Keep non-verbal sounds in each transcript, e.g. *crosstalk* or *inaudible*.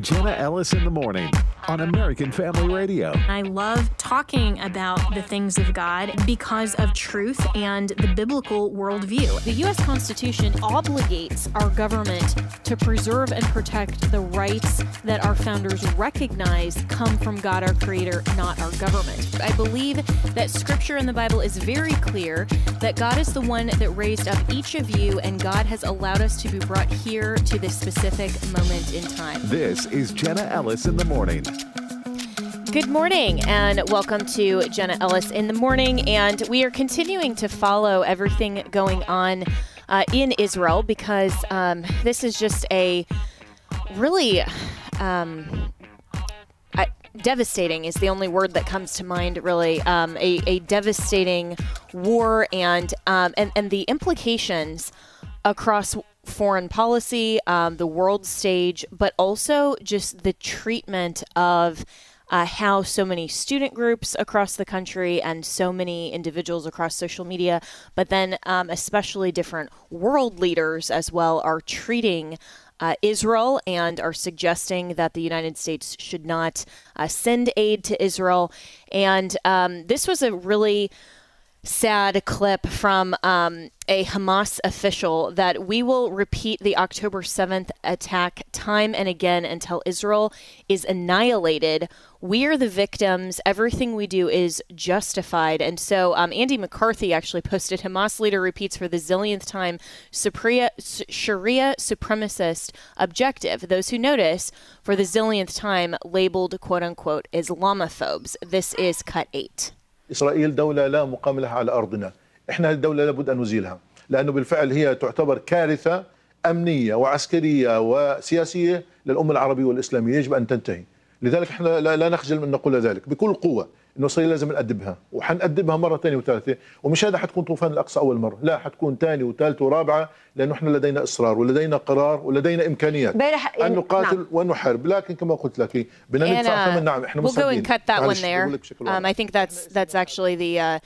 Jenna Ellis in the morning on American Family Radio. I love talking about the things of God because of truth and the biblical worldview. The U.S. Constitution obligates our government to preserve and protect the rights that our founders recognize come from God, our Creator, not our government. I believe that Scripture in the Bible is very clear that God is the one that raised up each of you, and God has allowed us to be brought here to this specific moment in time. This is Jenna Ellis in the morning. Good morning and welcome to Jenna Ellis in the morning. And we are continuing to follow everything going on uh, in Israel because um, this is just a really um, devastating, is the only word that comes to mind, really. Um, a, a, devastating war and, um, and, and the implications across foreign policy, um, the world stage, but also just the treatment of uh, how so many student groups across the country and so many individuals across social media, but then um, especially different world leaders as well, are treating. Uh, Israel and are suggesting that the United States should not uh, send aid to Israel. And um, this was a really sad clip from um, a Hamas official that we will repeat the October 7th attack time and again until Israel is annihilated. We are the victims. Everything we do is justified. And so um, Andy McCarthy actually posted Hamas leader repeats for the zillionth time Sharia, Sharia supremacist objective. Those who notice for the zillionth time labeled quote unquote Islamophobes. This is cut eight. إسرائيل دولة لا مقام لها على أرضنا. إحنا الدولة لابد أن نزيلها لأنه بالفعل هي تعتبر كارثة أمنية وعسكرية وسياسية للأمة العربية والإسلامية يجب أن تنتهي. لذلك إحنا لا نخجل من نقول ذلك بكل قوة. إنه اسرائيل لازم نأدبها وحنأدبها مرة ثانية وثالثة ومش هذا حتكون طوفان الأقصى أول مرة لا حتكون ثانية وثالثة ورابعة لأنه إحنا لدينا إصرار ولدينا قرار ولدينا إمكانيات أن نقاتل نعم. ونحارب لكن كما قلت لك بدنا ندفع ثمن نعم إحنا we'll go and cut that one there. um, I think that's that's actually the uh,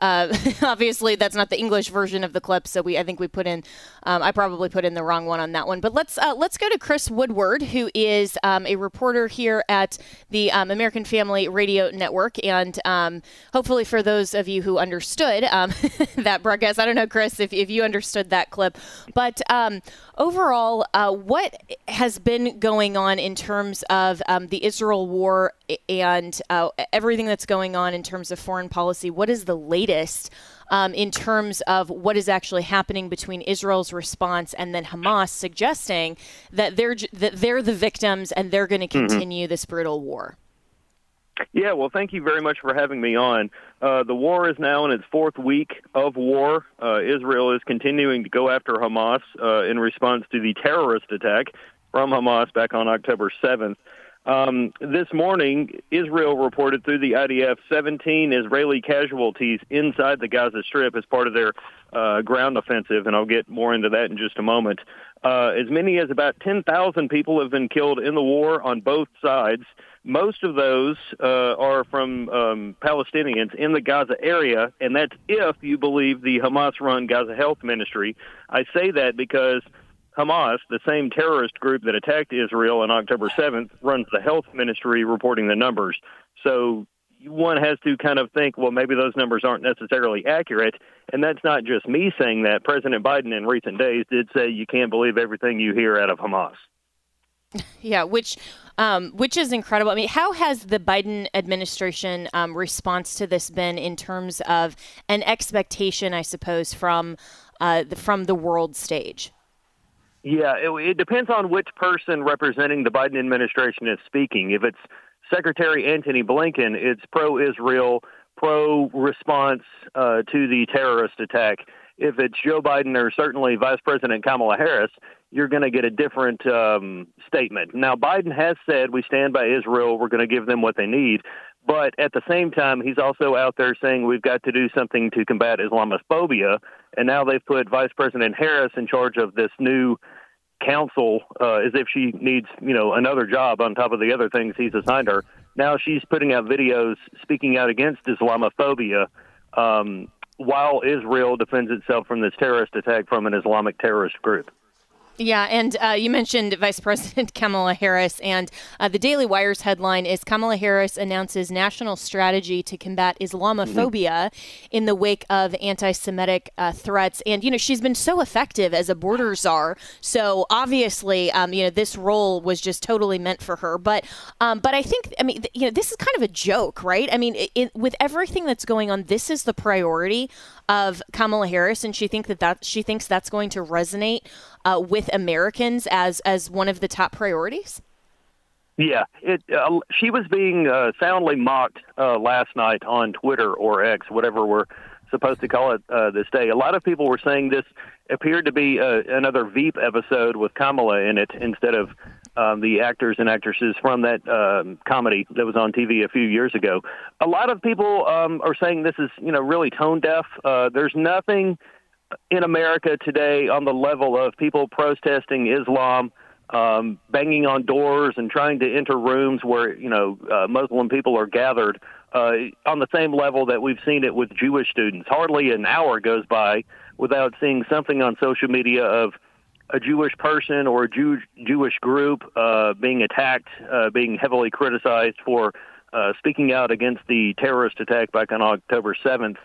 uh, *laughs* obviously, that's not the English version of the clip, so we I think we put in um, I probably put in the wrong one on that one. But let's uh, let's go to Chris Woodward, who is um, a reporter here at the um, American Family Radio Network, and um, hopefully for those of you who understood um, *laughs* that broadcast, I don't know, Chris, if, if you understood that clip, but um, overall, uh, what has been going on in terms of the Israel war and uh, everything that's going on in terms of foreign policy? What is the latest? latest um, in terms of what is actually happening between Israel's response and then Hamas suggesting that they're that they're the victims and they're going to mm-hmm. continue mm-hmm. this brutal war. Yeah, well, thank you very much for having me on. Uh, the war is now in its fourth week of war. Uh, Israel is continuing to go after Hamas uh, in response to the terrorist attack from Hamas back on October 7th. Um, this morning, Israel reported through the IDF 17 Israeli casualties inside the Gaza Strip as part of their uh, ground offensive, and I'll get more into that in just a moment. Uh, as many as about 10,000 people have been killed in the war on both sides. Most of those uh, are from um, Palestinians in the Gaza area, and that's if you believe the Hamas run Gaza Health Ministry. I say that because Hamas, the same terrorist group that attacked Israel on October 7th, runs the health ministry reporting the numbers. So one has to kind of think, well, maybe those numbers aren't necessarily accurate. And that's not just me saying that. President Biden in recent days did say you can't believe everything you hear out of Hamas. *laughs* Yeah, which um, which is incredible. I mean, how has the Biden administration um, response to this been in terms of an expectation, I suppose, from uh, the, from the world stage? Yeah, it, it depends on which person representing the Biden administration is speaking. If it's Secretary Antony Blinken, it's pro-Israel, pro-response uh, to the terrorist attack. If it's Joe Biden or certainly Vice President Kamala Harris, you're going to get a different um, statement. Now, Biden has said we stand by Israel. We're going to give them what they need. But at the same time, he's also out there saying we've got to do something to combat Islamophobia. And now they've put Vice President Harris in charge of this new council uh, as if she needs, you know, another job on top of the other things he's assigned her. Now she's putting out videos speaking out against Islamophobia um, while Israel defends itself from this terrorist attack from an Islamic terrorist group. Yeah, and uh, you mentioned Vice *laughs* President Kamala Harris, and uh, the Daily Wire's headline is Kamala Harris announces national strategy to combat Islamophobia mm-hmm. in the wake of anti Semitic uh, threats. And, you know, she's been so effective as a border czar. So obviously, um, you know, this role was just totally meant for her. But, um, but I think, I mean, you know, this is kind of a joke, right? I mean, it, it, with everything that's going on, this is the priority of Kamala Harris, and she think that, that she thinks that's going to resonate uh, with Americans as as one of the top priorities. Yeah, it. Uh, she was being uh, soundly mocked uh, last night on Twitter or X, whatever we're supposed to call it uh, this day. A lot of people were saying this appeared to be uh, another Veep episode with Kamala in it instead of um, the actors and actresses from that um, comedy that was on TV a few years ago. A lot of people um, are saying this is, you know, really tone deaf. Uh, there's nothing in America today on the level of people protesting Islam, um, banging on doors and trying to enter rooms where you know uh, Muslim people are gathered. Uh, on the same level that we've seen it with Jewish students. Hardly an hour goes by without seeing something on social media of a Jewish person or a Jew, Jewish group uh, being attacked, uh, being heavily criticized for uh, speaking out against the terrorist attack back on October 7th.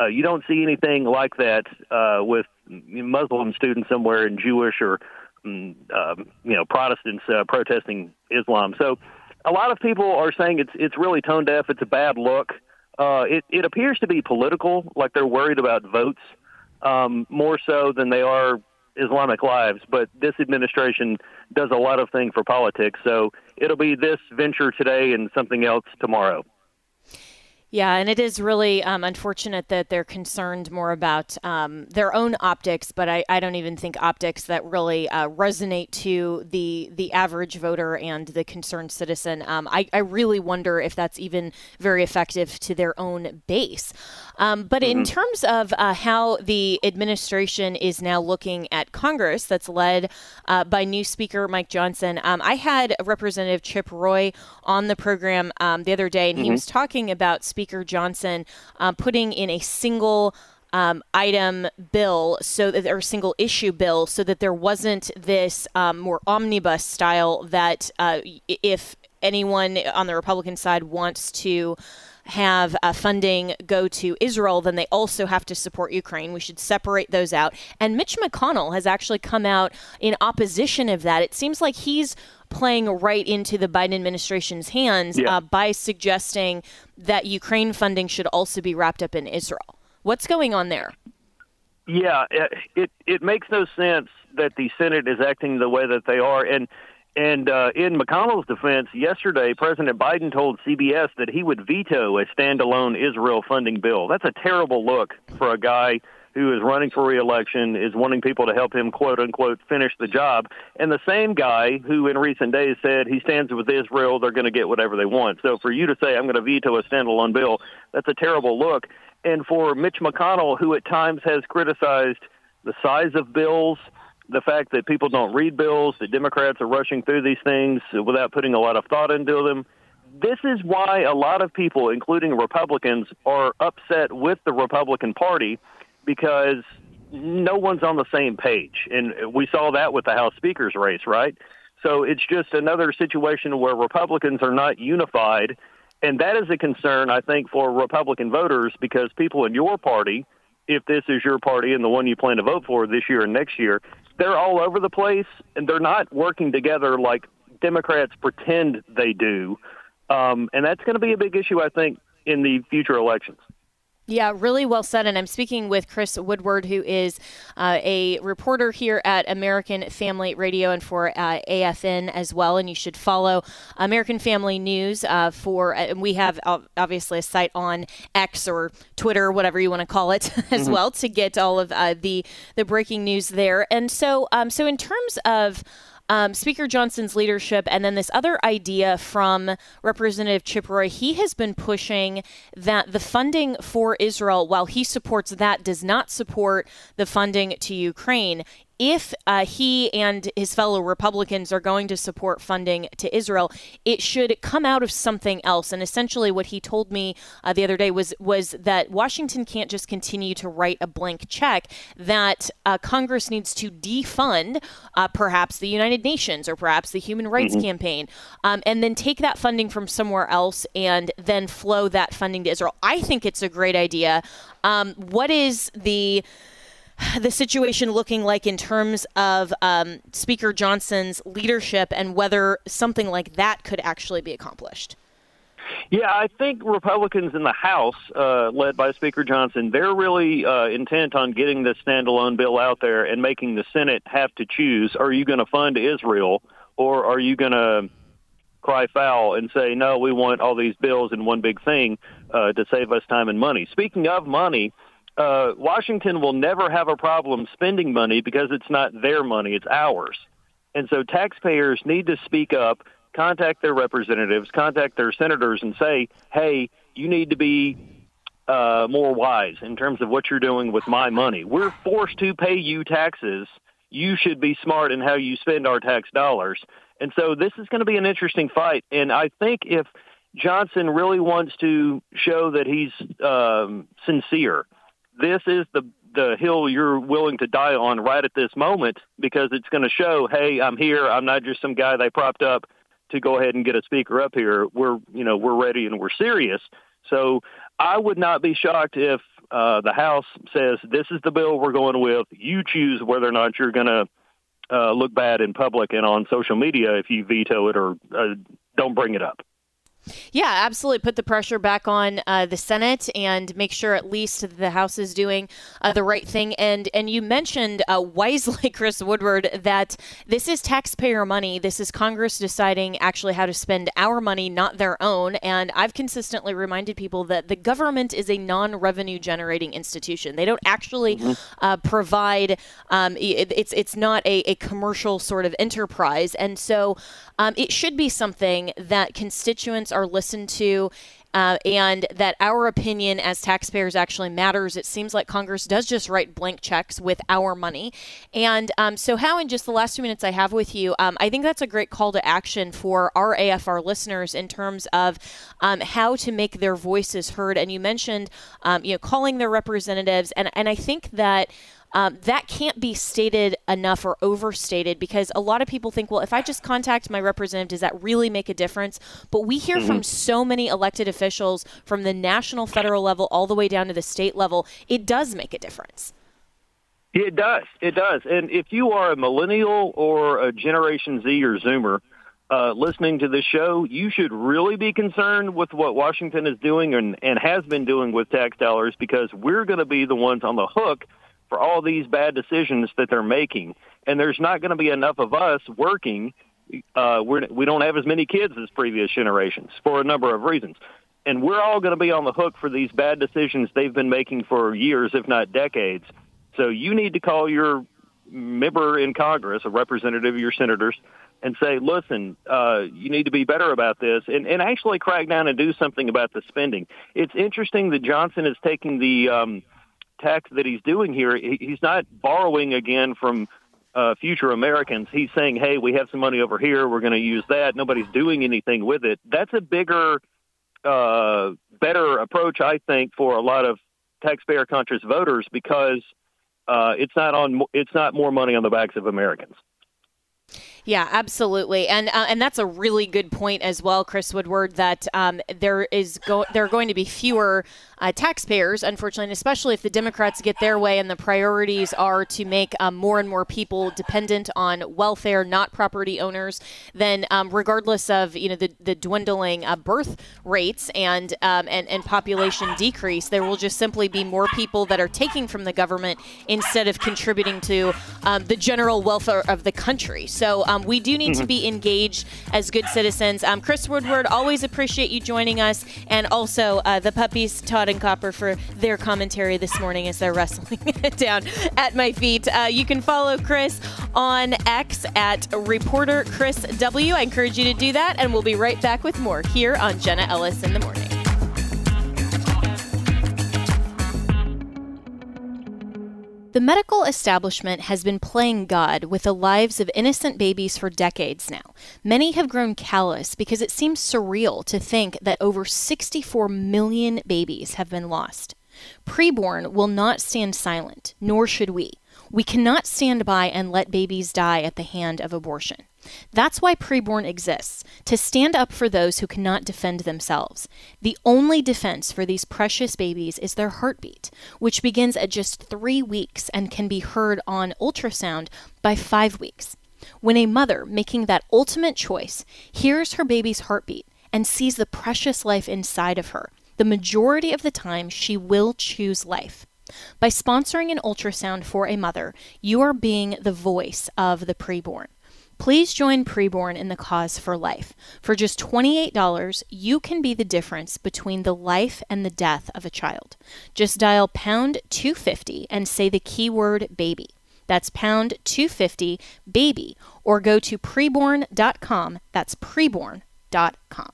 Uh, you don't see anything like that uh, with Muslim students somewhere in Jewish or um, you know Protestants uh, protesting Islam. So a lot of people are saying it's it's really tone deaf. It's a bad look. Uh, it it appears to be political, like they're worried about votes um, more so than they are Islamic lives, but this administration does a lot of things for politics. So it'll be this venture today and something else tomorrow. Yeah, and it is really um, unfortunate that they're concerned more about um, their own optics, but I, I, don't even think optics that really uh, resonate to the the average voter and the concerned citizen. Um, I, I really wonder if that's even very effective to their own base. Um, but mm-hmm. in terms of uh, how the administration is now looking at Congress, that's led uh, by new Speaker Mike Johnson, um, I had Representative Chip Roy on the program um, the other day, and mm-hmm. he was talking about Speaker Johnson uh, putting in a single um, item bill so that or single issue bill so that there wasn't this um, more omnibus style that uh, if anyone on the Republican side wants to have uh, funding go to Israel, then they also have to support Ukraine. We should separate those out. And Mitch McConnell has actually come out in opposition of that. It seems like he's playing right into the Biden administration's hands yeah. uh, by suggesting that Ukraine funding should also be wrapped up in Israel. What's going on there? Yeah, it it makes no sense that the Senate is acting the way that they are, and and uh, in McConnell's defense, yesterday, President Biden told CBS that he would veto a standalone Israel funding bill. That's a terrible look for a guy who is running for reelection, is wanting people to help him, quote unquote, finish the job. And the same guy who in recent days said he stands with Israel, they're going to get whatever they want. So for you to say, I'm going to veto a standalone bill, that's a terrible look. And for Mitch McConnell, who at times has criticized the size of bills, the fact that people don't read bills, that Democrats are rushing through these things without putting a lot of thought into them. This is why a lot of people, including Republicans, are upset with the Republican Party because no one's on the same page. And we saw that with the House Speaker's race, right? So it's just another situation where Republicans are not unified. And that is a concern, I think, for Republican voters because people in your party, if this is your party and the one you plan to vote for this year and next year, they're all over the place and they're not working together like Democrats pretend they do. Um, and that's going to be a big issue, I think, in the future elections. Yeah, really well said. And I'm speaking with Chris Woodward, who is uh, a reporter here at American Family Radio and for uh, AFN as well. And you should follow American Family News uh, for, uh, we have obviously a site on X or Twitter, whatever you want to call it, *laughs* as mm-hmm. well, to get all of uh, the the breaking news there. And so, um, so in terms of um, Speaker Johnson's leadership, and then this other idea from Representative Chip Roy. He has been pushing that the funding for Israel, while he supports that, does not support the funding to Ukraine if uh, he and his fellow Republicans are going to support funding to Israel, it should come out of something else. And essentially, what he told me uh, the other day was was that Washington can't just continue to write a blank check. That uh, Congress needs to defund uh, perhaps the United Nations or perhaps the Human Rights mm-hmm. Campaign, um, and then take that funding from somewhere else and then flow that funding to Israel. I think it's a great idea. Um, what is the *sighs* the situation looking like in terms of um, Speaker Johnson's leadership and whether something like that could actually be accomplished? Yeah, I think Republicans in the House, uh, led by Speaker Johnson, they're really uh, intent on getting this standalone bill out there and making the Senate have to choose: Are you going to fund Israel, or are you going to cry foul and say, "No, we want all these bills in one big thing uh, to save us time and money"? Speaking of money, uh, Washington will never have a problem spending money because it's not their money, it's ours. And so taxpayers need to speak up, contact their representatives, contact their senators, and say, hey, you need to be uh, more wise in terms of what you're doing with my money. We're forced to pay you taxes. You should be smart in how you spend our tax dollars. And so this is going to be an interesting fight. And I think if Johnson really wants to show that he's um, sincere, this is the the hill you're willing to die on right at this moment because it's going to show, hey, I'm here. I'm not just some guy they propped up to go ahead and get a speaker up here. We're you know we're ready and we're serious. So I would not be shocked if uh, the House says this is the bill we're going with. You choose whether or not you're going to uh, look bad in public and on social media if you veto it or uh, don't bring it up. Yeah, absolutely. Put the pressure back on uh, the Senate and make sure at least the House is doing uh, the right thing. And and you mentioned uh, *laughs* wisely, Chris Woodward, that this is taxpayer money. This is Congress deciding actually how to spend our money, not their own. And I've consistently reminded people that the government is a non-revenue generating institution. They don't actually mm-hmm. Uh, provide. Um, it, it's it's not a, a commercial sort of enterprise, and so um, it should be something that constituents are listened to. Uh, and that our opinion as taxpayers actually matters. It seems like Congress does just write blank checks with our money. And um, so, how in just the last two minutes I have with you, um, I think that's a great call to action for our AFR listeners in terms of um, how to make their voices heard. And you mentioned, um, you know, calling their representatives, and and I think that. Um, that can't be stated enough or overstated because a lot of people think, well, if I just contact my representative, does that really make a difference? But we hear mm-hmm. from so many elected officials from the national, federal level, all the way down to the state level, it does make a difference. It does. It does. And if you are a millennial or a Generation Z or Zoomer, uh, listening to this show, you should really be concerned with what Washington is doing and, and has been doing with tax dollars because we're going to be the ones on the hook for all these bad decisions that they're making. And there's not going to be enough of us working. Uh, we're, we don't have as many kids as previous generations for a number of reasons. And we're all going to be on the hook for these bad decisions they've been making for years, if not decades. So you need to call your member in Congress, a representative of your senators, and say, listen, uh, you need to be better about this and, and actually crack down and do something about the spending. It's interesting that Johnson is taking the um, – tax that he's doing here, he's not borrowing again from uh, future Americans. He's saying, hey, we have some money over here. We're going to use that. Nobody's doing anything with it. That's a bigger, uh, better approach, I think, for a lot of taxpayer conscious voters because uh, it's not on it's not more money on the backs of Americans. Yeah, absolutely, and uh, and that's a really good point as well, Chris Woodward. That um, there is go- there are going to be fewer uh, taxpayers, unfortunately, and especially if the Democrats get their way and the priorities are to make um, more and more people dependent on welfare, not property owners. Then, um, regardless of you know the the dwindling uh, birth rates and um, and and population decrease, there will just simply be more people that are taking from the government instead of contributing to um, the general welfare of the country. So um, we do need mm-hmm. to be engaged as good citizens. Um, Chris Woodward, always appreciate you joining us, and also uh, the puppies, Todd and Copper, for their commentary this morning as they're *laughs* wrestling down at my feet. Uh, you can follow Chris on X at reporter Chris W. I encourage you to do that, and we'll be right back with more here on Jenna Ellis in the morning. The medical establishment has been playing God with the lives of innocent babies for decades now. Many have grown callous because it seems surreal to think that over 64 million babies have been lost. Preborn will not stand silent, nor should we. We cannot stand by and let babies die at the hand of abortion. That's why preborn exists to stand up for those who cannot defend themselves. The only defense for these precious babies is their heartbeat, which begins at just three weeks and can be heard on ultrasound by five weeks. When a mother making that ultimate choice hears her baby's heartbeat and sees the precious life inside of her, the majority of the time she will choose life. By sponsoring an ultrasound for a mother, you are being the voice of the preborn. Please join Preborn in the cause for life. For just $28, you can be the difference between the life and the death of a child. Just dial pound 250 and say the keyword baby. That's pound 250 baby or go to preborn.com. That's preborn.com.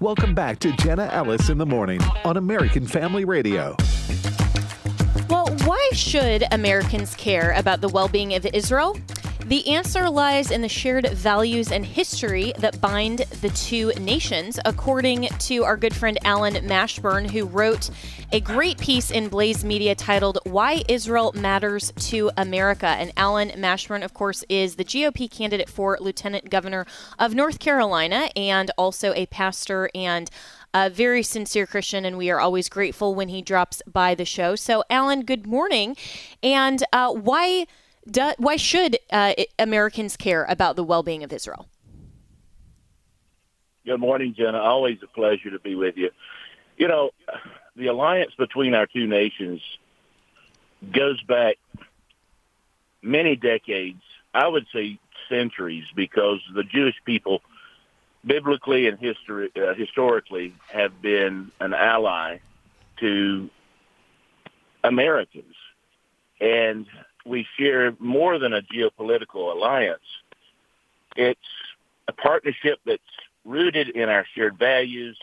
Welcome back to Jenna Ellis in the morning on American Family Radio. Well, why should Americans care about the well being of Israel? The answer lies in the shared values and history that bind the two nations, according to our good friend Allen Mashburn, who wrote a great piece in Blaze Media titled Why Israel Matters to America. And Allen Mashburn, of course, is the GOP candidate for Lieutenant Governor of North Carolina and also a pastor and a very sincere Christian, and we are always grateful when he drops by the show. So, Allen, good morning. And uh, why do, why should uh, Americans care about the well being of Israel? Good morning, Jenna. Always a pleasure to be with you. You know, the alliance between our two nations goes back many decades, I would say centuries, because the Jewish people, biblically and history, uh, historically, have been an ally to Americans. And we share more than a geopolitical alliance. It's a partnership that's rooted in our shared values,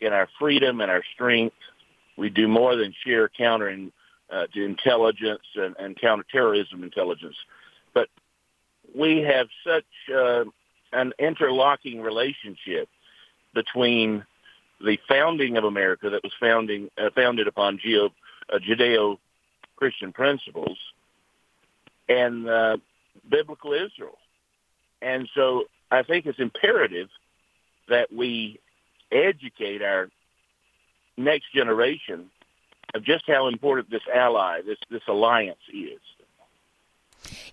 in our freedom and our strength. We do more than share countering uh, intelligence and, and counterterrorism intelligence, but we have such uh, an interlocking relationship between the founding of America that was founding uh, founded upon uh, Judeo-Christian principles and uh, biblical Israel. And so I think it's imperative that we educate our next generation of just how important this ally, this this alliance is.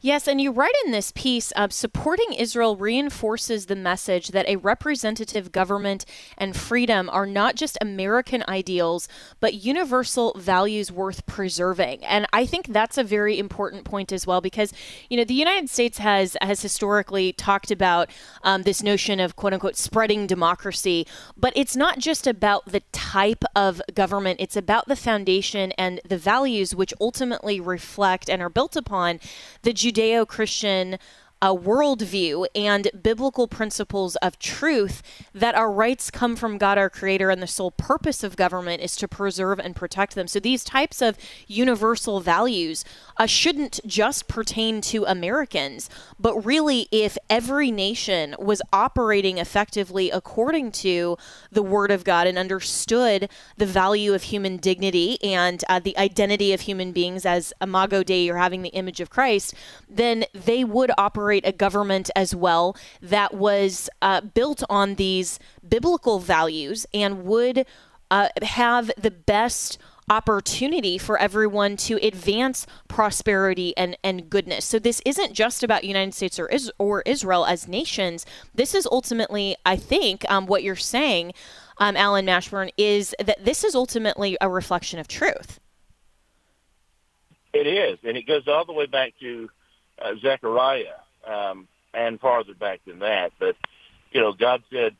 Yes, and you write in this piece uh, supporting Israel reinforces the message that a representative government and freedom are not just American ideals, but universal values worth preserving. And I think that's a very important point as well, because you know the United States has has historically talked about um, this notion of quote unquote spreading democracy, but it's not just about the type of government; it's about the foundation and the values which ultimately reflect and are built upon the Judeo Christian a worldview and biblical principles of truth that our rights come from God our creator and the sole purpose of government is to preserve and protect them. So these types of universal values uh, shouldn't just pertain to Americans, but really if every nation was operating effectively according to the word of God and understood the value of human dignity and uh, the identity of human beings as imago Dei or having the image of Christ, then they would operate operate a government as well that was uh, built on these biblical values and would uh, have the best opportunity for everyone to advance prosperity and, and goodness. So this isn't just about United States or, Is- or Israel as nations. This is ultimately, I think, um, what you're saying, um, Allen Mashburn, is that this is ultimately a reflection of truth. It is, and it goes all the way back to uh, Zechariah um, and farther back than that. But you know, God said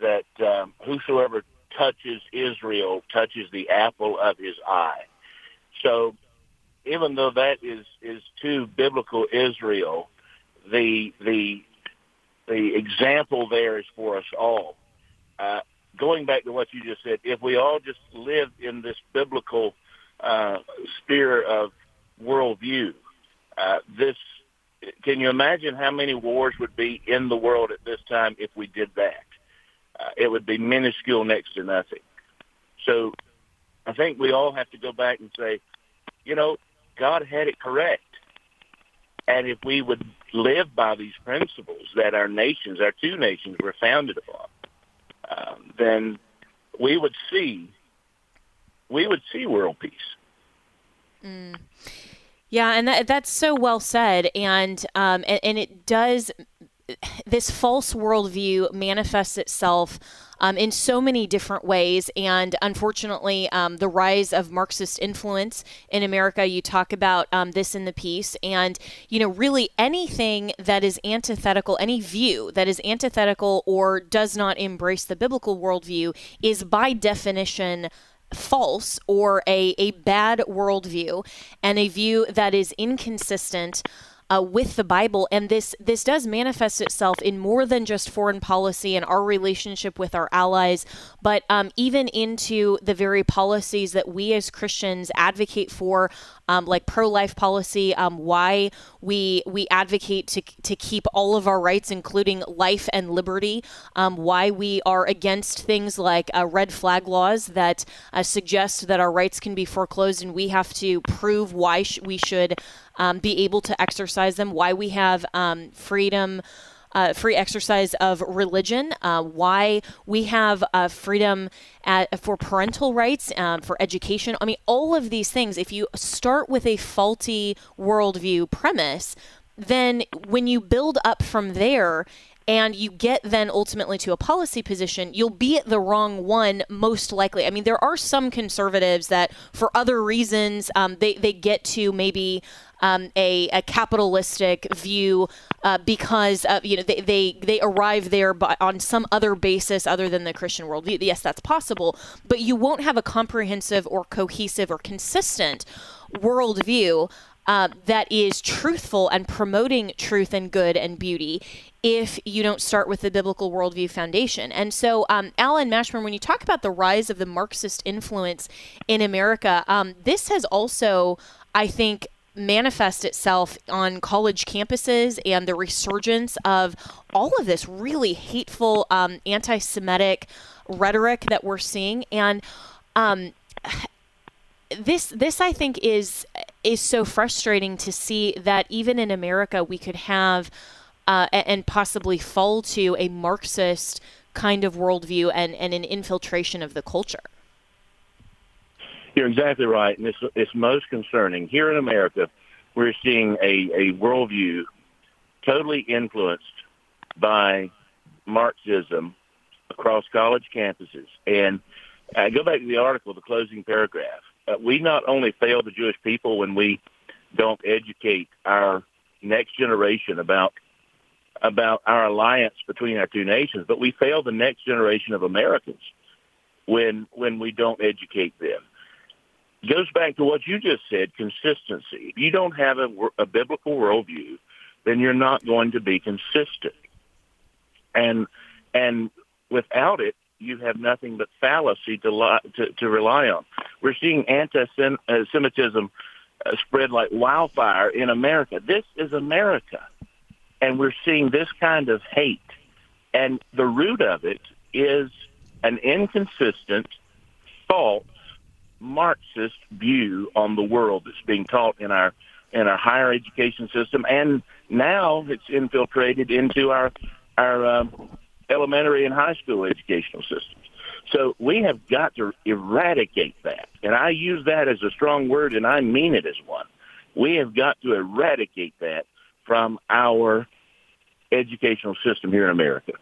that um, whosoever touches Israel touches the apple of His eye. So, even though that is is to biblical Israel, the the the example there is for us all. Uh, going back to what you just said, if we all just lived in this biblical uh, sphere of worldview. Uh, this can you imagine how many wars would be in the world at this time if we did that? Uh, it would be minuscule, next to nothing. So, I think we all have to go back and say, you know, God had it correct. And if we would live by these principles that our nations, our two nations, were founded upon, um, then we would see we would see world peace. Mm. Yeah, and that, that's so well said, and um, and, and it does. This false worldview manifests itself um, in so many different ways. And unfortunately, um, the rise of Marxist influence in America, you talk about um, this in the piece. And, you know, really anything that is antithetical, any view that is antithetical or does not embrace the biblical worldview is by definition false or a, a bad worldview and a view that is inconsistent uh, with the Bible, and this this does manifest itself in more than just foreign policy and our relationship with our allies, but um, even into the very policies that we as Christians advocate for, um, like pro-life policy, um, why we we advocate to to keep all of our rights, including life and liberty, um, why we are against things like uh, red flag laws that uh, suggest that our rights can be foreclosed, and we have to prove why sh- we should um, be able to exercise them, why we have um, freedom. Uh, free exercise of religion, uh, why we have uh, freedom at, for parental rights, um, for education. I mean, all of these things, if you start with a faulty worldview premise, then when you build up from there, and you get then ultimately to a policy position, you'll be at the wrong one most likely. I mean, there are some conservatives that, for other reasons, um, they they get to maybe um, a, a, capitalistic view uh, because uh, you know they, they they arrive there by, on some other basis other than the Christian worldview. Yes, that's possible, but you won't have a comprehensive or cohesive or consistent worldview uh, that is truthful and promoting truth and good and beauty if you don't start with the biblical worldview foundation. And so, um, Allen Mashburn, when you talk about the rise of the Marxist influence in America, um, this has also, I think, manifest itself on college campuses and the resurgence of all of this really hateful um, anti-Semitic rhetoric that we're seeing. And um, this this I think is is so frustrating to see that even in America we could have uh, and possibly fall to a Marxist kind of worldview and, and an infiltration of the culture. You're exactly right, and it's it's most concerning here in America. We're seeing a a worldview totally influenced by Marxism across college campuses. And I go back to the article, the closing paragraph. Uh, we not only fail the Jewish people when we don't educate our next generation about about our alliance between our two nations, but we fail the next generation of Americans when when we don't educate them. Goes back to what you just said, consistency. If you don't have a, a biblical worldview, then you're not going to be consistent. And and without it, you have nothing but fallacy to, to, to rely on. We're seeing anti-Semitism uh, spread like wildfire in America. This is America and we're seeing this kind of hate. And the root of it is an inconsistent, false Marxist view on the world that's being taught in our in our higher education system and Now it's infiltrated into our our um, elementary and high school educational systems. So we have got to eradicate that. And I use that as a strong word and I mean it as one. We have got to eradicate that from our educational system here in America.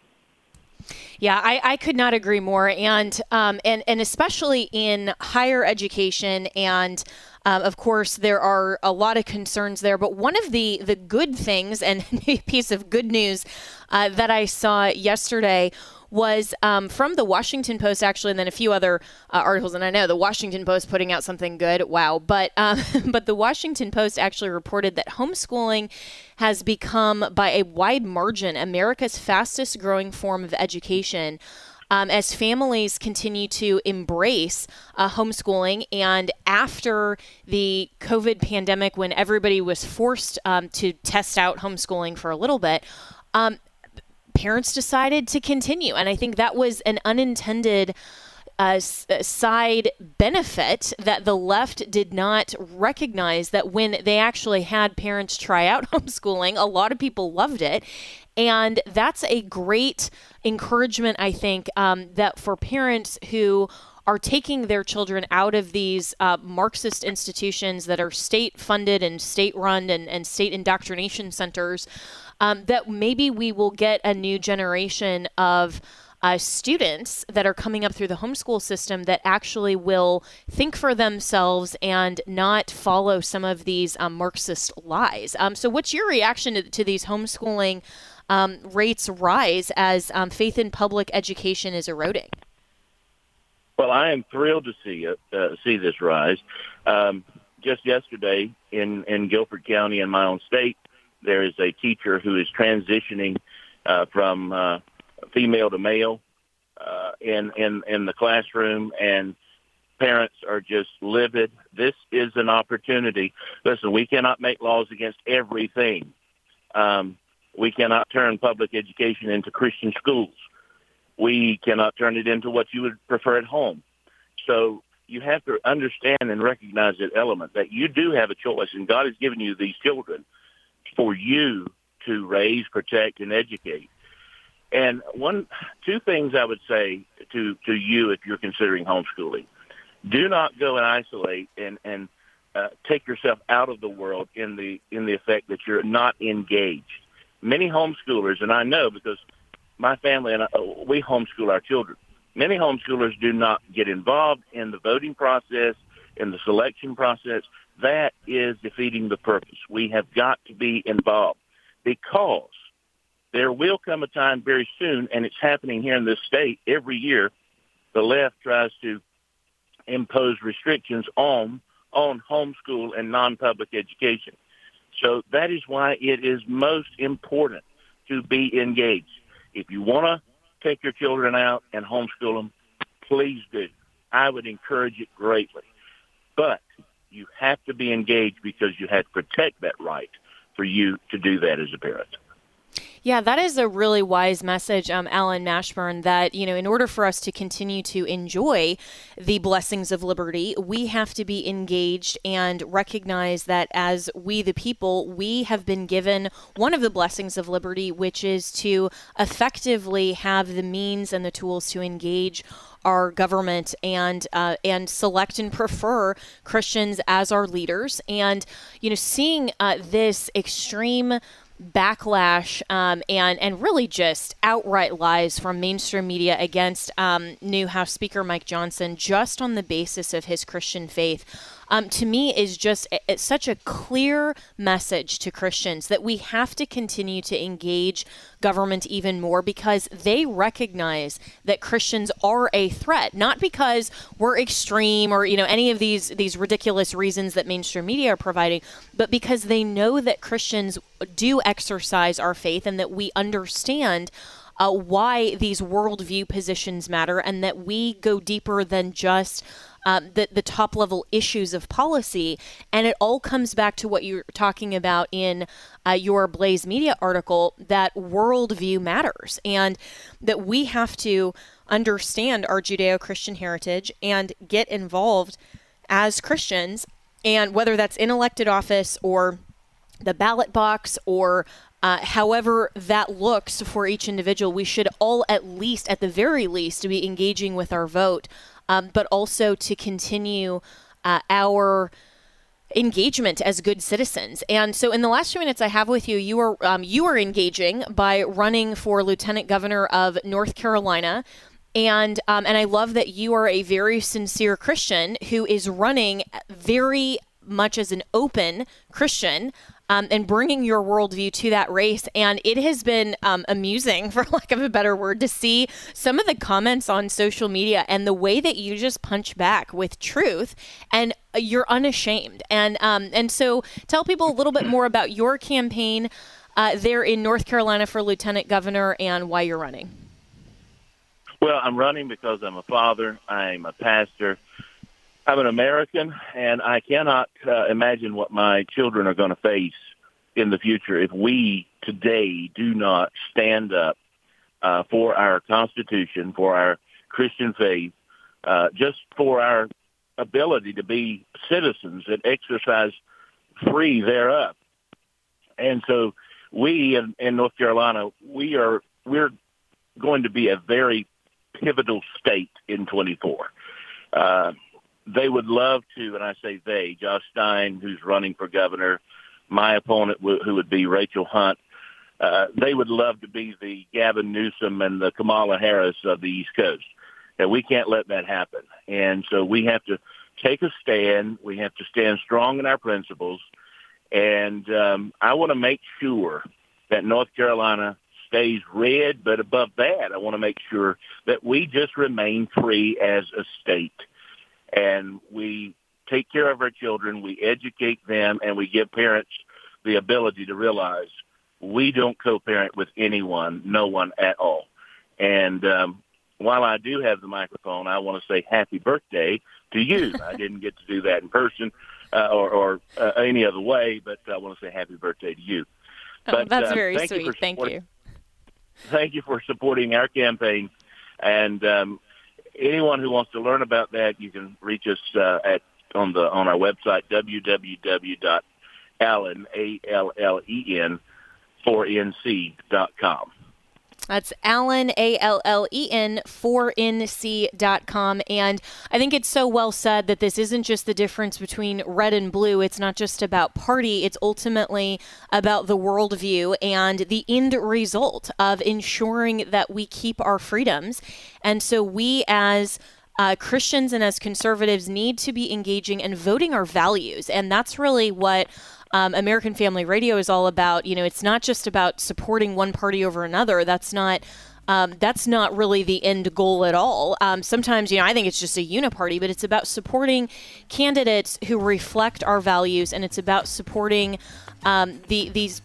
Yeah, I, I could not agree more, and um, and and especially in higher education, and um, of course there are a lot of concerns there. But one of the the good things and *laughs* a piece of good news uh, that I saw yesterday was um, from the Washington Post, actually, and then a few other uh, articles. And I know the Washington Post putting out something good. Wow, but um, *laughs* but the Washington Post actually reported that homeschooling has become, by a wide margin, America's fastest growing form of education. Um, as families continue to embrace uh, homeschooling. And after the COVID pandemic, when everybody was forced um, to test out homeschooling for a little bit, um, parents decided to continue. And I think that was an unintended uh, uh, side benefit that the left did not recognize that when they actually had parents try out *laughs* homeschooling, a lot of people loved it. And that's a great encouragement, I think, um, that for parents who are taking their children out of these uh, Marxist institutions that are state funded and state run and, and state indoctrination centers um, that maybe we will get a new generation of uh, students that are coming up through the homeschool system that actually will think for themselves and not follow some of these um, Marxist lies. Um, so, what's your reaction to, to these homeschooling um, rates rise as um, faith in public education is eroding? Well, I am thrilled to see it, uh, see this rise. Um, just yesterday in in Guilford County in my own state, there is a teacher who is transitioning uh, from uh, female to male uh, in in in the classroom, and parents are just livid. This is an opportunity. Listen, we cannot make laws against everything. Um, we cannot turn public education into Christian schools. We cannot turn it into what you would prefer at home. So you have to understand and recognize that element that you do have a choice, and God has given you these children for you to raise, protect, and educate. And one, two things I would say to to you if you're considering homeschooling: do not go and isolate and and uh, take yourself out of the world in the in the effect that you're not engaged. Many homeschoolers, and I know because my family and I, we homeschool our children. Many homeschoolers do not get involved in the voting process, in the selection process. That is defeating the purpose. We have got to be involved because there will come a time very soon, and it's happening here in this state every year. The left tries to impose restrictions on on homeschool and non-public education. So that is why it is most important to be engaged. If you want to take your children out and homeschool them, please do. I would encourage it greatly. But you have to be engaged because you have to protect that right for you to do that as a parent. Yeah, that is a really wise message, um, Allen Mashburn, that, you know, in order for us to continue to enjoy the blessings of liberty, we have to be engaged and recognize that as we, the people, we have been given one of the blessings of liberty, which is to effectively have the means and the tools to engage our government and uh, and select and prefer Christians as our leaders. And you know, seeing uh, this extreme backlash um, and and really just outright lies from mainstream media against um, new House Speaker Mike Johnson just on the basis of his Christian faith um, to me is just it's such a clear message to Christians that we have to continue to engage government even more because they recognize that Christians are a threat, not because we're extreme or you know any of these these ridiculous reasons that mainstream media are providing, but because they know that Christians do exercise our faith and that we understand uh, why these worldview positions matter and that we go deeper than just um, the, the top level issues of policy. And it all comes back to what you're talking about in uh, your Blaze Media article that worldview matters and that we have to understand our Judeo Christian heritage and get involved as Christians. And whether that's in elected office or the ballot box or uh, however that looks for each individual, we should all at least, at the very least, be engaging with our vote, um, but also to continue uh, our engagement as good citizens. And so, in the last few minutes I have with you, you are um, you are engaging by running for lieutenant governor of North Carolina. And um, and I love that you are a very sincere Christian who is running very much as an open Christian um, and bringing your worldview to that race. And it has been um, amusing, *laughs* for lack of a better word, to see some of the comments on social media and the way that you just punch back with truth and you're unashamed. And um, and so tell people a little bit more about your campaign uh, there in North Carolina for lieutenant governor and why you're running. Well, I'm running because I'm a father. I'm a pastor. I'm an American, and I cannot uh, imagine what my children are going to face in the future if we today do not stand up uh, for our Constitution, for our Christian faith, uh, just for our ability to be citizens and exercise free thereof. And so we in, in North Carolina, we are we're going to be a very pivotal state in 24. Uh, they would love to, and I say they, Josh Stein, who's running for governor, my opponent, who would be Rachel Hunt, uh, they would love to be the Gavin Newsom and the Kamala Harris of the East Coast. And we can't let that happen. And so we have to take a stand. We have to stand strong in our principles. And um, I want to make sure that North Carolina stays red, but above that, I want to make sure that we just remain free as a state and we take care of our children, we educate them, and we give parents the ability to realize we don't co-parent with anyone, no one at all. And um, while I do have the microphone, I want to say happy birthday to you. *laughs* I didn't get to do that in person uh, or, or uh, any other way, but I want to say happy birthday to you. Oh, but, that's uh, very thank sweet. You thank you. Thank you for supporting our campaign. And um, anyone who wants to learn about that, you can reach us uh, at on the on our website www.allen a l l e n 4nc dot com. That's Allen, A L L E N, 4NC.com. And I think it's so well said that this isn't just the difference between red and blue. It's not just about party, it's ultimately about the worldview and the end result of ensuring that we keep our freedoms. And so we, as uh, Christians and as conservatives, need to be engaging and voting our values. And that's really what um, American Family Radio is all about. You know, it's not just about supporting one party over another. That's not. Um, that's not really the end goal at all. Um, sometimes, you know, I think it's just a uniparty, but it's about supporting candidates who reflect our values, and it's about supporting um, the these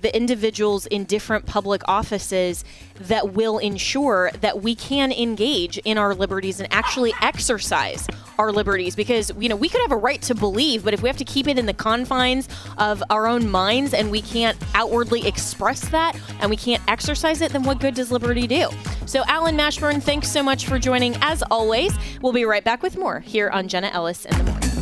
the individuals in different public offices that will ensure that we can engage in our liberties and actually exercise our liberties. Because you know we could have a right to believe but if we have to keep it in the confines of our own minds and we can't outwardly express that and we can't exercise it then what good does liberty do? So Allen Mashburn thanks so much for joining as always. We'll be right back with more here on jenna ellis in the morning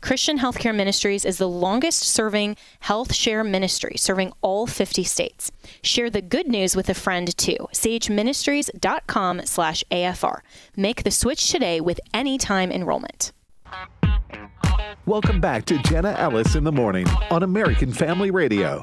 Christian Healthcare Ministries is the longest serving health share ministry, serving all 50 states. Share the good news with a friend too. chministries.com slash AFR. Make the switch today with anytime enrollment. Welcome back to Jenna Ellis in the Morning on American Family Radio.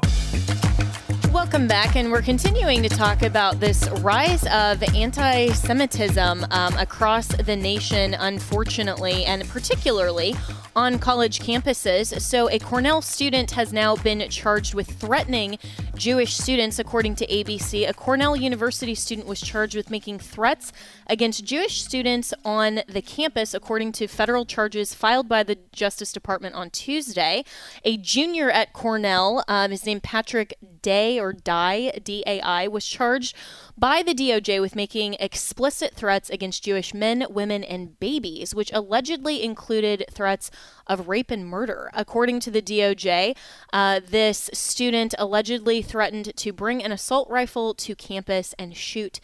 Welcome back, and we're continuing to talk about this rise of anti Semitism um, across the nation, unfortunately, and particularly on college campuses. So, a Cornell student has now been charged with threatening Jewish students, according to ABC. A Cornell University student was charged with making threats against Jewish students on the campus, according to federal charges filed by the Justice Department on Tuesday. A junior at Cornell, um, his name Patrick Day or Dai, D A I, was charged by the DOJ with making explicit threats against Jewish men, women, and babies, which allegedly included threats of rape and murder. According to the DOJ, uh, this student allegedly threatened to bring an assault rifle to campus and shoot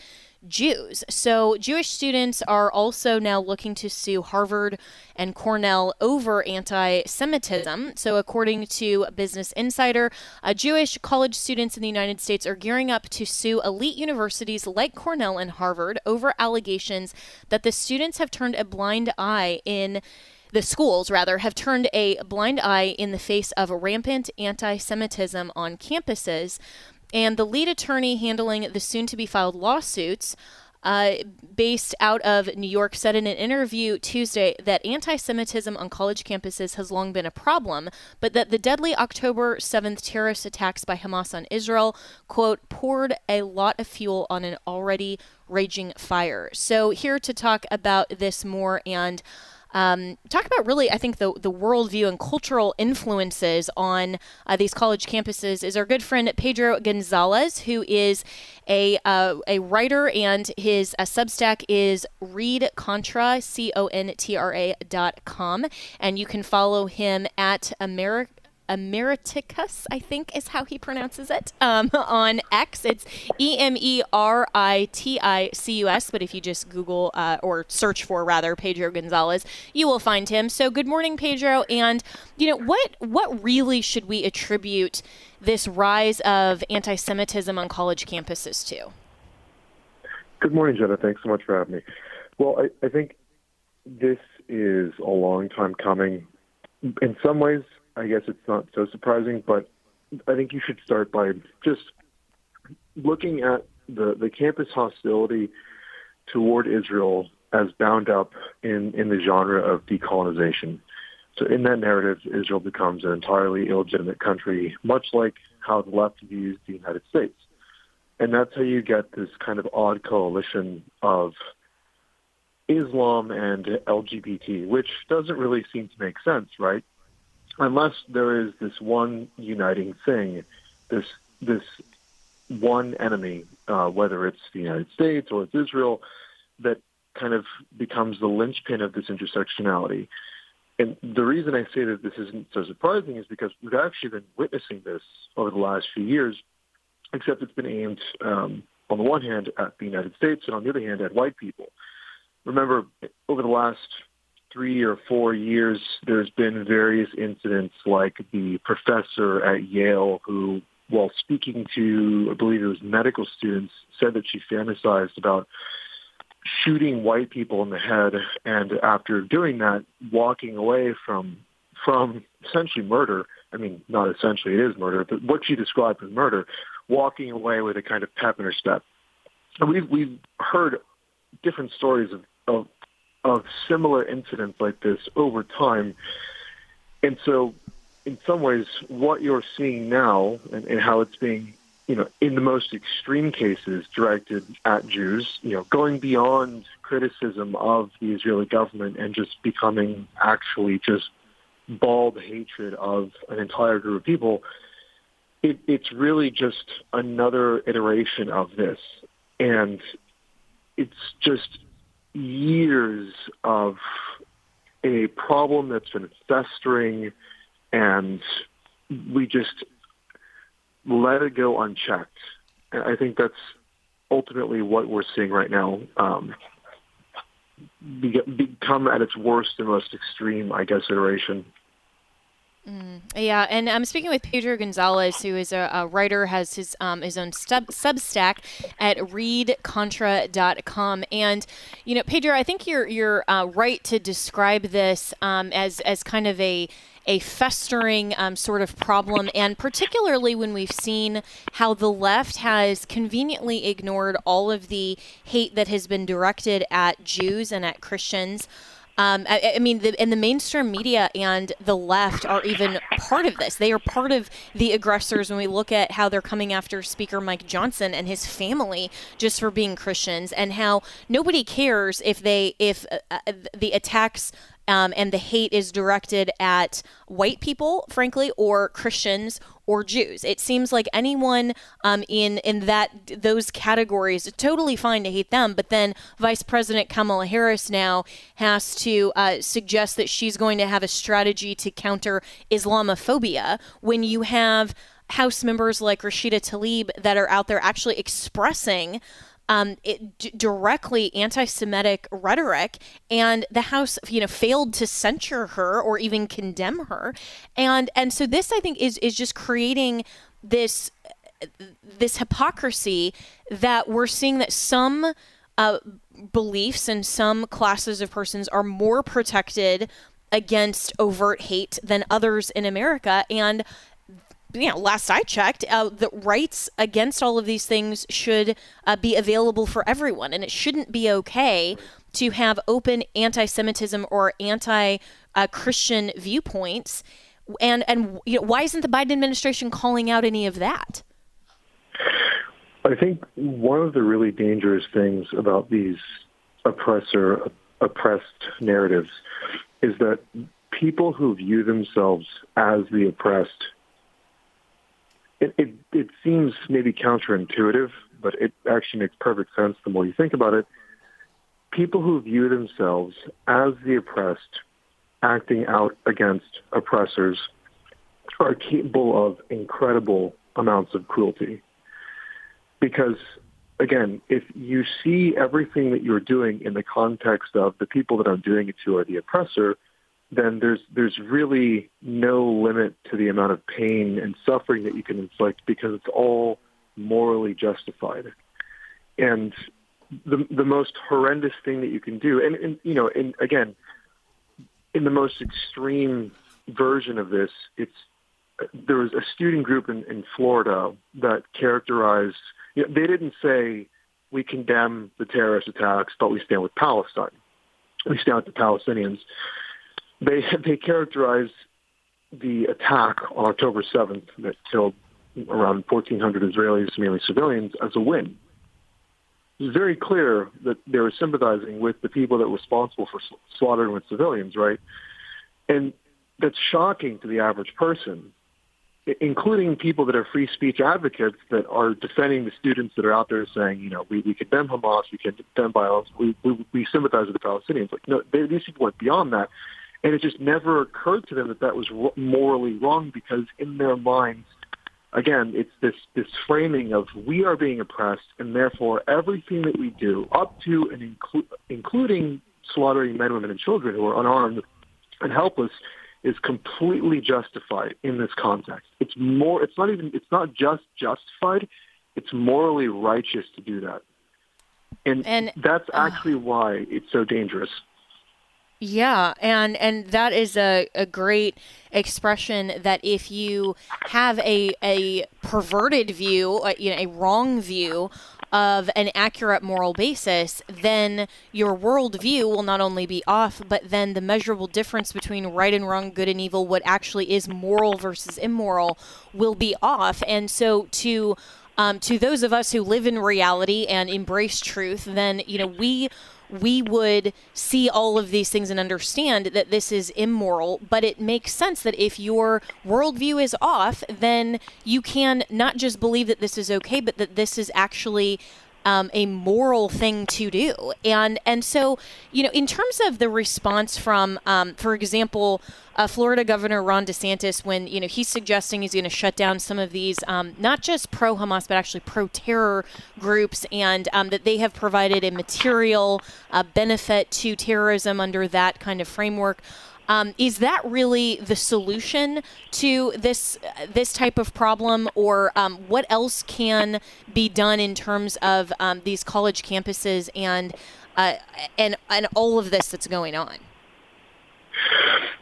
Jews. So, Jewish students are also now looking to sue Harvard and Cornell over anti Semitism. So, according to Business Insider, uh, Jewish college students in the United States are gearing up to sue elite universities like Cornell and Harvard over allegations that the students have turned a blind eye in the schools rather have turned a blind eye in the face of rampant anti-Semitism on campuses. And the lead attorney handling the soon to be filed lawsuits uh, based out of New York, said in an interview Tuesday that anti Semitism on college campuses has long been a problem, but that the deadly October 7th terrorist attacks by Hamas on Israel, quote, poured a lot of fuel on an already raging fire. So, here to talk about this more and um, talk about really, I think, the, the worldview and cultural influences on uh, these college campuses is our good friend Pedro Gonzalez, who is a, uh, a writer, and his uh, Substack is Read Contra, C O N T R A dot com. And you can follow him at America. Emeriticus, I think is how he pronounces it. Um, *laughs* on X, it's E M E R I T I C U S. But if you just Google uh, or search for rather Pedro Gonzalez, you will find him. So good morning, Pedro. And you know what? What really should we attribute this rise of anti-Semitism on college campuses to? Good morning, Jenna. Thanks so much for having me. Well, I, I think this is a long time coming. In some ways, I guess it's not so surprising, but I think you should start by just looking at the, the campus hostility toward Israel as bound up in, in the genre of decolonization. So in that narrative, Israel becomes an entirely illegitimate country, much like how the left views the United States. And that's how you get this kind of odd coalition of Islam and LGBT, which doesn't really seem to make sense, right? Unless there is this one uniting thing, this this one enemy, uh, whether it's the United States or it's Israel, that kind of becomes the linchpin of this intersectionality. And the reason I say that this isn't so surprising is because we've actually been witnessing this over the last few years, except it's been aimed um, on the one hand at the United States and on the other hand at white people. Remember, over the last three or four years, there's been various incidents like the professor at Yale who, while speaking to, I believe it was medical students, said that she fantasized about shooting white people in the head and after doing that, walking away from from essentially murder. I mean, not essentially, it is murder, but what she described as murder, walking away with a kind of pep in her step. And we've we've heard different stories of, of of similar incidents like this over time. And so, in some ways, what you're seeing now and, and how it's being, you know, in the most extreme cases directed at Jews, you know, going beyond criticism of the Israeli government and just becoming actually just bald hatred of an entire group of people, it, it's really just another iteration of this. And it's just years of a problem that's been festering and we just let it go unchecked. I think that's ultimately what we're seeing right now. Um, become at its worst and most extreme, I guess, iteration. Mm, yeah, and I'm speaking with Pedro Gonzalez, who is a, a writer, has his um, his own sub, Substack at readcontra.com. And you know, Pedro, I think you're you're uh, right to describe this um, as as kind of a a festering um, sort of problem, and particularly when we've seen how the left has conveniently ignored all of the hate that has been directed at Jews and at Christians. Um, I, I, mean, the, and the mainstream media and the left are even part of this. They are part of the aggressors when we look at how they're coming after Speaker Mike Johnson and his family just for being Christians, and how nobody cares if they if uh, uh the attacks um, and the hate is directed at white people, frankly, or Christians or Jews. It seems like anyone um, in in that those categories totally fine to hate them. But then Vice President Kamala Harris now has to uh, suggest that she's going to have a strategy to counter Islamophobia when you have House members like Rashida Tlaib that are out there actually expressing um, it, d- directly anti-Semitic rhetoric, and the House, you know, failed to censure her or even condemn her, and and so this I think is is just creating this this hypocrisy that we're seeing that some uh, beliefs and some classes of persons are more protected against overt hate than others in America, and you know, last I checked, uh, the rights against all of these things should uh, be available for everyone, and it shouldn't be okay to have open anti-Semitism or anti-Christian viewpoints. And and you know, why isn't the Biden administration calling out any of that? I think one of the really dangerous things about these oppressor oppressed narratives is that people who view themselves as the oppressed it, it, it seems maybe counterintuitive, but it actually makes perfect sense the more you think about it. People who view themselves as the oppressed acting out against oppressors are capable of incredible amounts of cruelty. Because, again, if you see everything that you're doing in the context of the people that I'm doing it to are the oppressor, then there's there's really no limit to the amount of pain and suffering that you can inflict because it's all morally justified. And the the most horrendous thing that you can do, and, and you know, and again, in the most extreme version of this, it's there was a student group in, in Florida that characterized. You know, they didn't say we condemn the terrorist attacks, but we stand with Palestine. We stand with the Palestinians they they characterized the attack on October 7th that killed around 1,400 Israelis, mainly civilians, as a win. It was very clear that they were sympathizing with the people that were responsible for slaughtering with civilians, right? And that's shocking to the average person, including people that are free speech advocates that are defending the students that are out there saying, you know, we, we condemn Hamas, we condemn violence, we, we, we sympathize with the Palestinians. Like, no, they, these people went beyond that. And it just never occurred to them that that was morally wrong because in their minds, again, it's this, this framing of we are being oppressed and therefore everything that we do up to and inclu- including slaughtering men, women, and children who are unarmed and helpless is completely justified in this context. It's more, it's not even, it's not just justified, it's morally righteous to do that. And, and that's uh, actually why it's so dangerous. Yeah, and and that is a, a great expression that if you have a a perverted view, uh, you know, a wrong view of an accurate moral basis, then your worldview will not only be off, but then the measurable difference between right and wrong, good and evil, what actually is moral versus immoral, will be off. And so to um, to those of us who live in reality and embrace truth, then you know we we would see all of these things and understand that this is immoral. But it makes sense that if your worldview is off, then you can not just believe that this is okay, but that this is actually um, a moral thing to do. And and so you know, in terms of the response from, um, for example, uh, Florida Governor Ron DeSantis, when you know he's suggesting he's going to shut down some of these, um, not just pro Hamas but actually pro terror groups, and um, that they have provided a material uh, benefit to terrorism under that kind of framework. Um, is that really the solution to this this type of problem, or um, what else can be done in terms of um, these college campuses and uh, and and all of this that's going on?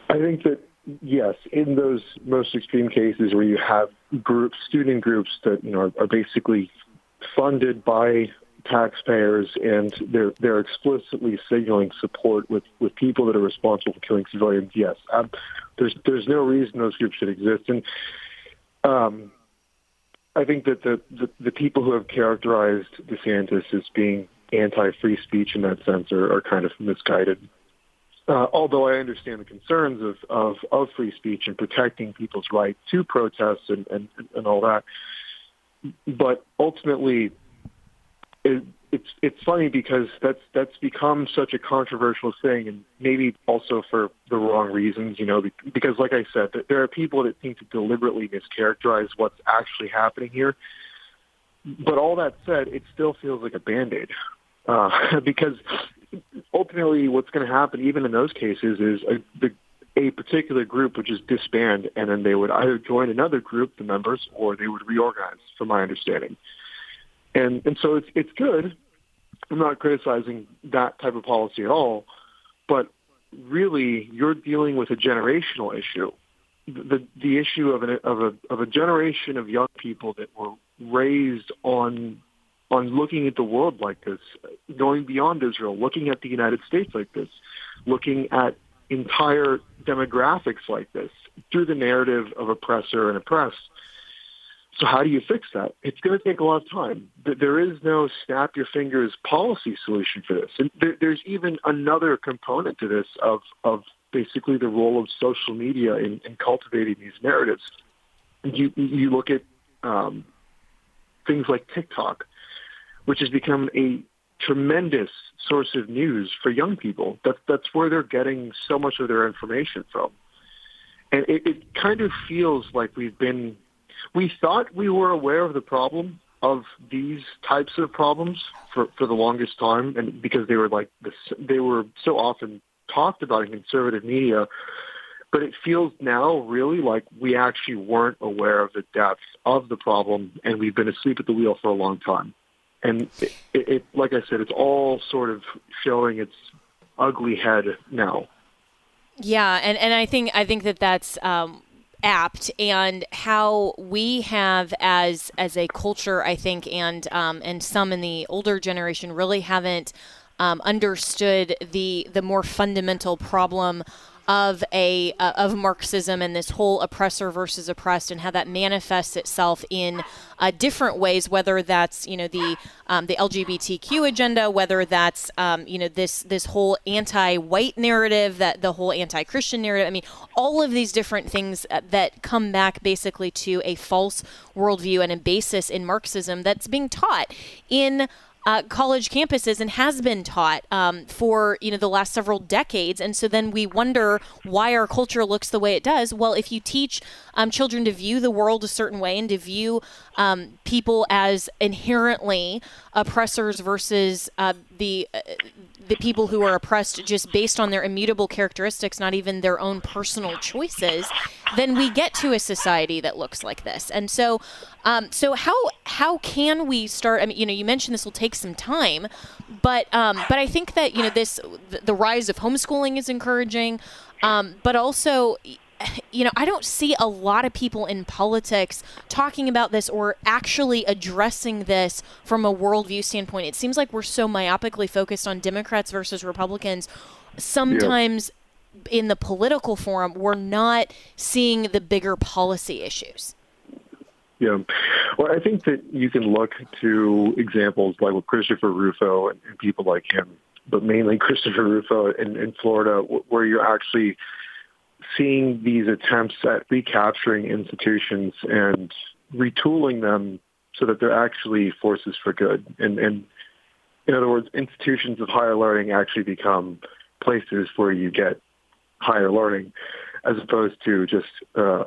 I think that yes, in those most extreme cases where you have groups, student groups that you know are, are basically funded by taxpayers and they're they're explicitly signaling support with with people that are responsible for killing civilians. Yes, um, there's there's no reason those groups should exist, and um, I think that the, the the people who have characterized DeSantis as being anti-free speech in that sense are, are kind of misguided. Uh, although I understand the concerns of, of, of free speech and protecting people's right to protest and, and, and all that, but ultimately it, it's it's funny because that's that's become such a controversial thing, and maybe also for the wrong reasons. You know, because like I said, there are people that seem to deliberately mischaracterize what's actually happening here. But all that said, it still feels like a band aid uh, *laughs* because ultimately, what's going to happen, even in those cases, is a, the a particular group would just disband, and then they would either join another group, the members, or they would reorganize. From my understanding. And and so it's it's good. I'm not criticizing that type of policy at all, but really you're dealing with a generational issue. The the issue of an of a of a generation of young people that were raised on on looking at the world like this, going beyond Israel, looking at the United States like this, looking at entire demographics like this through the narrative of oppressor and oppressed. So how do you fix that? It's going to take a lot of time. There is no snap your fingers policy solution for this. And there's even another component to this of, of basically the role of social media in, in cultivating these narratives. You, you look at um, things like TikTok, which has become a tremendous source of news for young people. That's, that's where they're getting so much of their information from. And it, it kind of feels like we've been we thought we were aware of the problem of these types of problems for, for the longest time, and because they were like this, they were so often talked about in conservative media. But it feels now really like we actually weren't aware of the depth of the problem, and we've been asleep at the wheel for a long time. And it, it, like I said, it's all sort of showing its ugly head now. Yeah, and, and I think I think that that's um, apt and how we have as as a culture i think and um, and some in the older generation really haven't um, understood the the more fundamental problem of a uh, of Marxism and this whole oppressor versus oppressed and how that manifests itself in uh, different ways, whether that's you know the um, the LGBTQ agenda, whether that's um, you know this this whole anti-white narrative, that the whole anti-Christian narrative. I mean, all of these different things uh, that come back basically to a false worldview and a basis in Marxism that's being taught in uh, college campuses and has been taught um, for you know the last several decades. And so then we wonder why our culture looks the way it does. Well, if you teach um, children to view the world a certain way and to view um, people as inherently oppressors versus uh, the uh, the people who are oppressed just based on their immutable characteristics, not even their own personal choices, then we get to a society that looks like this. And so, um, so how how can we start? I mean, you know, you mentioned this will take some time, but um, but I think that you know this the rise of homeschooling is encouraging, um, but also *sighs* you know, I don't see a lot of people in politics talking about this or actually addressing this from a worldview standpoint. It seems like we're so myopically focused on Democrats versus Republicans. Sometimes yeah. in the political forum, we're not seeing the bigger policy issues. Yeah. Well, I think that you can look to examples like with Christopher Rufo and, people like him, but mainly *laughs* Christopher Rufo in, in Florida, where you're actually – seeing these attempts at recapturing institutions and retooling them so that they're actually forces for good. And, and In other words, institutions of higher learning actually become places where you get higher learning, as opposed to just uh,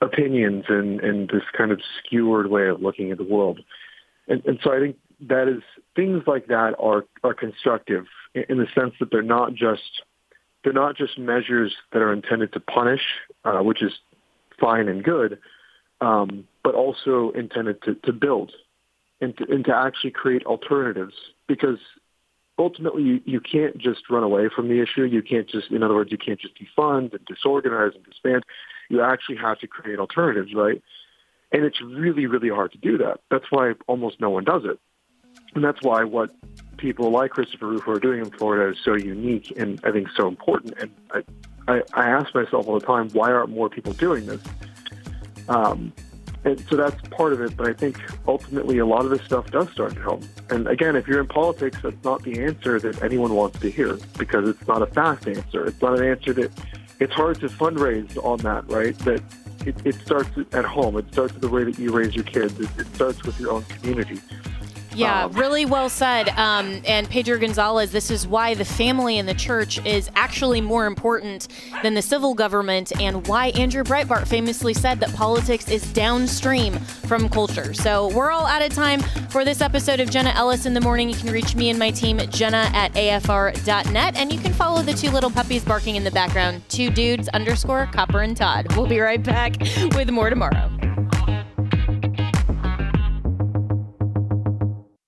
opinions and, and this kind of skewered way of looking at the world. And, and so I think that is things like that are are constructive in the sense that they're not just they're not just measures that are intended to punish, uh, which is fine and good, um, but also intended to, to build and to, and to actually create alternatives because ultimately you, you can't just run away from the issue. You can't just, in other words, you can't just defund and disorganize and disband. You actually have to create alternatives, right? And it's really, really hard to do that. That's why almost no one does it. And that's why what people like Christopher Rufo are doing in Florida is so unique and I think so important. And I, I, I ask myself all the time, why aren't more people doing this? Um, and so that's part of it. But I think ultimately a lot of this stuff does start at home. And again, if you're in politics, that's not the answer that anyone wants to hear because it's not a fast answer. It's not an answer that it's hard to fundraise on that, right? That it, it starts at home. It starts with the way that you raise your kids. It, it starts with your own community. Yeah, um, really well said. Um, and Pedro Gonzalez, this is why the family and the church is actually more important than the civil government, and why Andrew Breitbart famously said that politics is downstream from culture. So we're all out of time for this episode of Jenna Ellis in the Morning. You can reach me and my team at jenna at afr.net, and you can follow the two little puppies barking in the background, two dudes underscore Copper and Todd. We'll be right back with more tomorrow.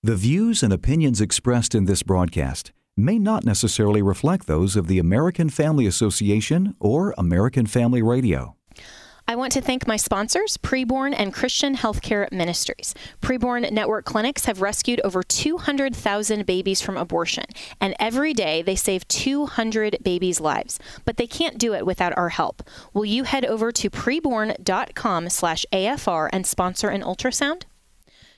The views and opinions expressed in this broadcast may not necessarily reflect those of the American Family Association or American Family Radio. I want to thank my sponsors, Preborn and Christian Healthcare Ministries. Preborn Network clinics have rescued over 200,000 babies from abortion, and every day they save 200 babies' lives. But they can't do it without our help. Will you head over to preborn.com/afr and sponsor an ultrasound?